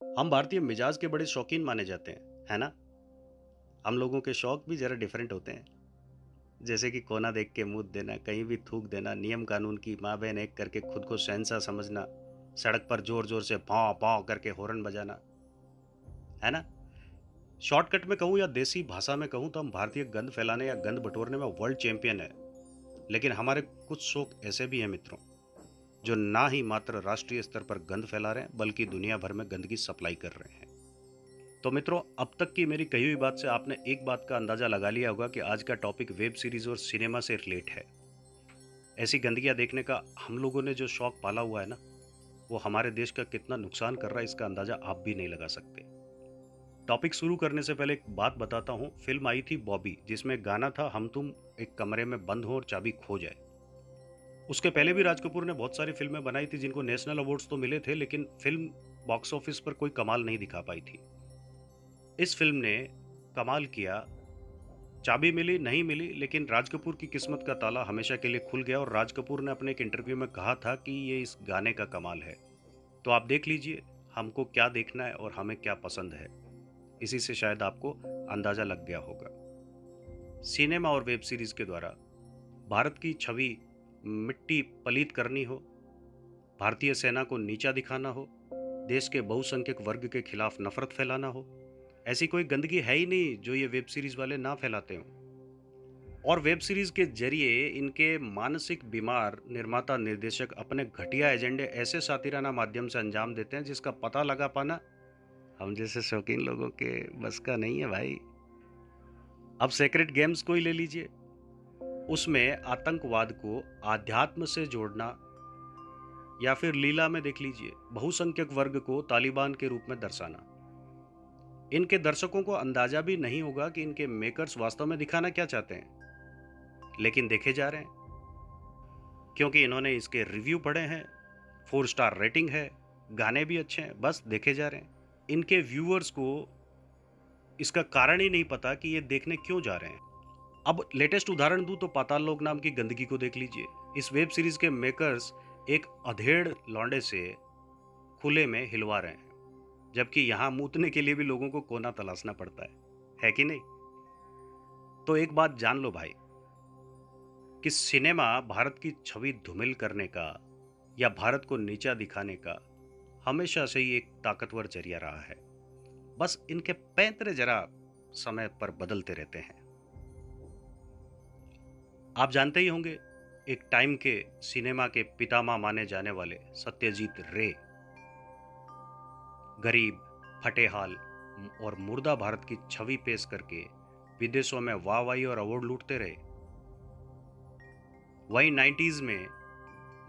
हम भारतीय मिजाज के बड़े शौकीन माने जाते हैं, है ना? हम लोगों के शौक भी जरा डिफरेंट होते हैं। जैसे कि कोना देख के मुँह देना, कहीं भी थूक देना, नियम कानून की माँ बहन एक करके खुद को शहनशाह समझना, सड़क पर ज़ोर ज़ोर से पाँव पाँव करके हॉर्न बजाना, है ना? शॉर्टकट में कहूँ या देसी भाषा में कहूँ तो हम भारतीय गंद फैलाने या गंद बटोरने में वर्ल्ड चैंपियन है। लेकिन हमारे कुछ शौक ऐसे भी हैं मित्रों। जो ना ही मात्र राष्ट्रीय स्तर पर गंद फैला रहे हैं, बल्कि दुनिया भर में गंदगी सप्लाई कर रहे हैं। तो मित्रों, अब तक की मेरी कही हुई बात से आपने एक बात का अंदाज़ा लगा लिया होगा कि आज का टॉपिक वेब सीरीज़ और सिनेमा से रिलेट है। ऐसी गंदगियाँ देखने का हम लोगों ने जो शौक पाला हुआ है ना, वो हमारे देश का कितना नुकसान कर रहा है, इसका अंदाज़ा आप भी नहीं लगा सकते। टॉपिक शुरू करने से पहले एक बात बताता हूँ। फ़िल्म आई थी बॉबी जिसमें गाना था, हम तुम एक कमरे में बंद हो और चाबी खो जाए। उसके पहले भी राज कपूर ने बहुत सारी फ़िल्में बनाई थी जिनको नेशनल अवार्ड्स तो मिले थे, लेकिन फ़िल्म बॉक्स ऑफ़िस पर कोई कमाल नहीं दिखा पाई थी। इस फ़िल्म ने कमाल किया। चाबी मिली, नहीं मिली, लेकिन राज कपूर की किस्मत का ताला हमेशा के लिए खुल गया और राज कपूर ने अपने एक इंटरव्यू में कहा था कि ये इस गाने का कमाल है। तो आप देख लीजिए, हमको क्या देखना है और हमें क्या पसंद है। इसी से शायद आपको अंदाज़ा लग गया होगा। सिनेमा और वेब सीरीज़ के द्वारा भारत की छवि मिट्टी पलीत करनी हो, भारतीय सेना को नीचा दिखाना हो, देश के बहुसंख्यक वर्ग के खिलाफ नफरत फैलाना हो, ऐसी कोई गंदगी है ही नहीं जो ये वेब सीरीज़ वाले ना फैलाते हो। और वेब सीरीज़ के ज़रिए इनके मानसिक बीमार निर्माता निर्देशक अपने घटिया एजेंडे ऐसे सातिराना माध्यम से अंजाम देते हैं जिसका पता लगा पाना हम जैसे शौकीन लोगों के बस का नहीं है भाई। अब सेक्रेट गेम्स को ही ले लीजिए। उसमें आतंकवाद को आध्यात्म से जोड़ना या फिर लीला में देख लीजिए, बहुसंख्यक वर्ग को तालिबान के रूप में दर्शाना। इनके दर्शकों को अंदाज़ा भी नहीं होगा कि इनके मेकर्स वास्तव में दिखाना क्या चाहते हैं। लेकिन देखे जा रहे हैं। क्योंकि इन्होंने इसके रिव्यू पढ़े हैं फोर स्टार रेटिंग है, गाने भी अच्छे हैं, बस देखे जा रहे हैं। इनके व्यूअर्स को इसका कारण ही नहीं पता कि ये देखने क्यों जा रहे हैं। अब लेटेस्ट उदाहरण दूँ तो पाताल लोक नाम की गंदगी को देख लीजिए। इस वेब सीरीज़ के मेकर्स एक अधेड़ लौंडे से खुले में हिलवा रहे हैं, जबकि यहाँ मूतने के लिए भी लोगों को कोना तलाशना पड़ता है। है कि नहीं? तो एक बात जान लो भाई, कि सिनेमा भारत की छवि धुमिल करने का या भारत को नीचा दिखाने का हमेशा से ही एक ताकतवर ज़रिया रहा है। बस इनके पैंतरे जरा समय पर बदलते रहते हैं। आप जानते ही होंगे, एक टाइम के सिनेमा के पितामह माने जाने वाले सत्यजीत रे। गरीब, फटेहाल और मुर्दा भारत की छवि पेश करके विदेशों में वाहवाही और अवार्ड लूटते रहे। वही नाइन्टीज में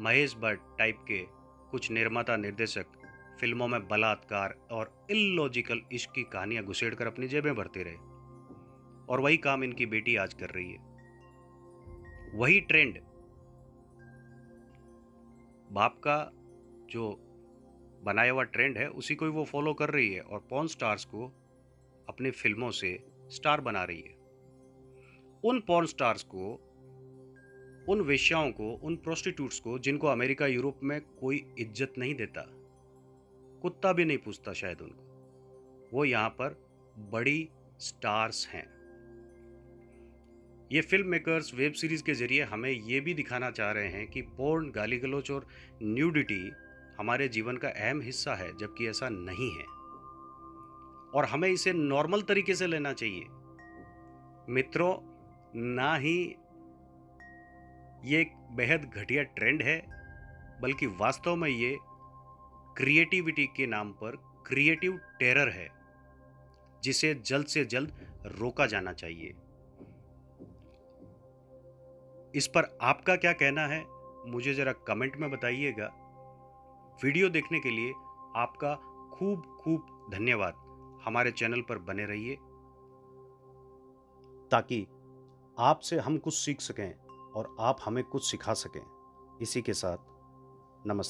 महेश भट्ट टाइप के कुछ निर्माता निर्देशक फ़िल्मों में बलात्कार और इलॉजिकल इश्क की कहानियाँ घुसेड़ कर अपनी जेबें भरते रहे। और वही काम इनकी बेटी आज कर रही है। वही ट्रेंड बाप का जो बनाया हुआ ट्रेंड है, उसी को ही वो फॉलो कर रही है और पॉन स्टार्स को अपनी फ़िल्मों से स्टार बना रही है। उन पॉन स्टार्स को, उन वेश्याओं को, उन प्रोस्टिट्यूट्स को, जिनको अमेरिका, यूरोप में कोई इज़्ज़त नहीं देता, कुत्ता भी नहीं पूछता शायद उनको, वो यहाँ पर बड़ी स्टार्स हैं। ये फ़िल्म मेकर्स वेब सीरीज़ के ज़रिए हमें ये भी दिखाना चाह रहे हैं कि पोर्न गाली गलोच और न्यूडिटी हमारे जीवन का अहम हिस्सा है, जबकि ऐसा नहीं है। और हमें इसे नॉर्मल तरीके से लेना चाहिए। मित्रों, ना ही ये एक बेहद घटिया ट्रेंड है, बल्कि वास्तव में ये क्रिएटिविटी के नाम पर क्रिएटिव टेरर है, जिसे जल्द से जल्द रोका जाना चाहिए। इस पर आपका क्या कहना है, मुझे ज़रा कमेंट में बताइएगा। वीडियो देखने के लिए आपका खूब खूब धन्यवाद। हमारे चैनल पर बने रहिए, ताकि आपसे हम कुछ सीख सकें और आप हमें कुछ सिखा सकें। इसी के साथ, नमस्ते।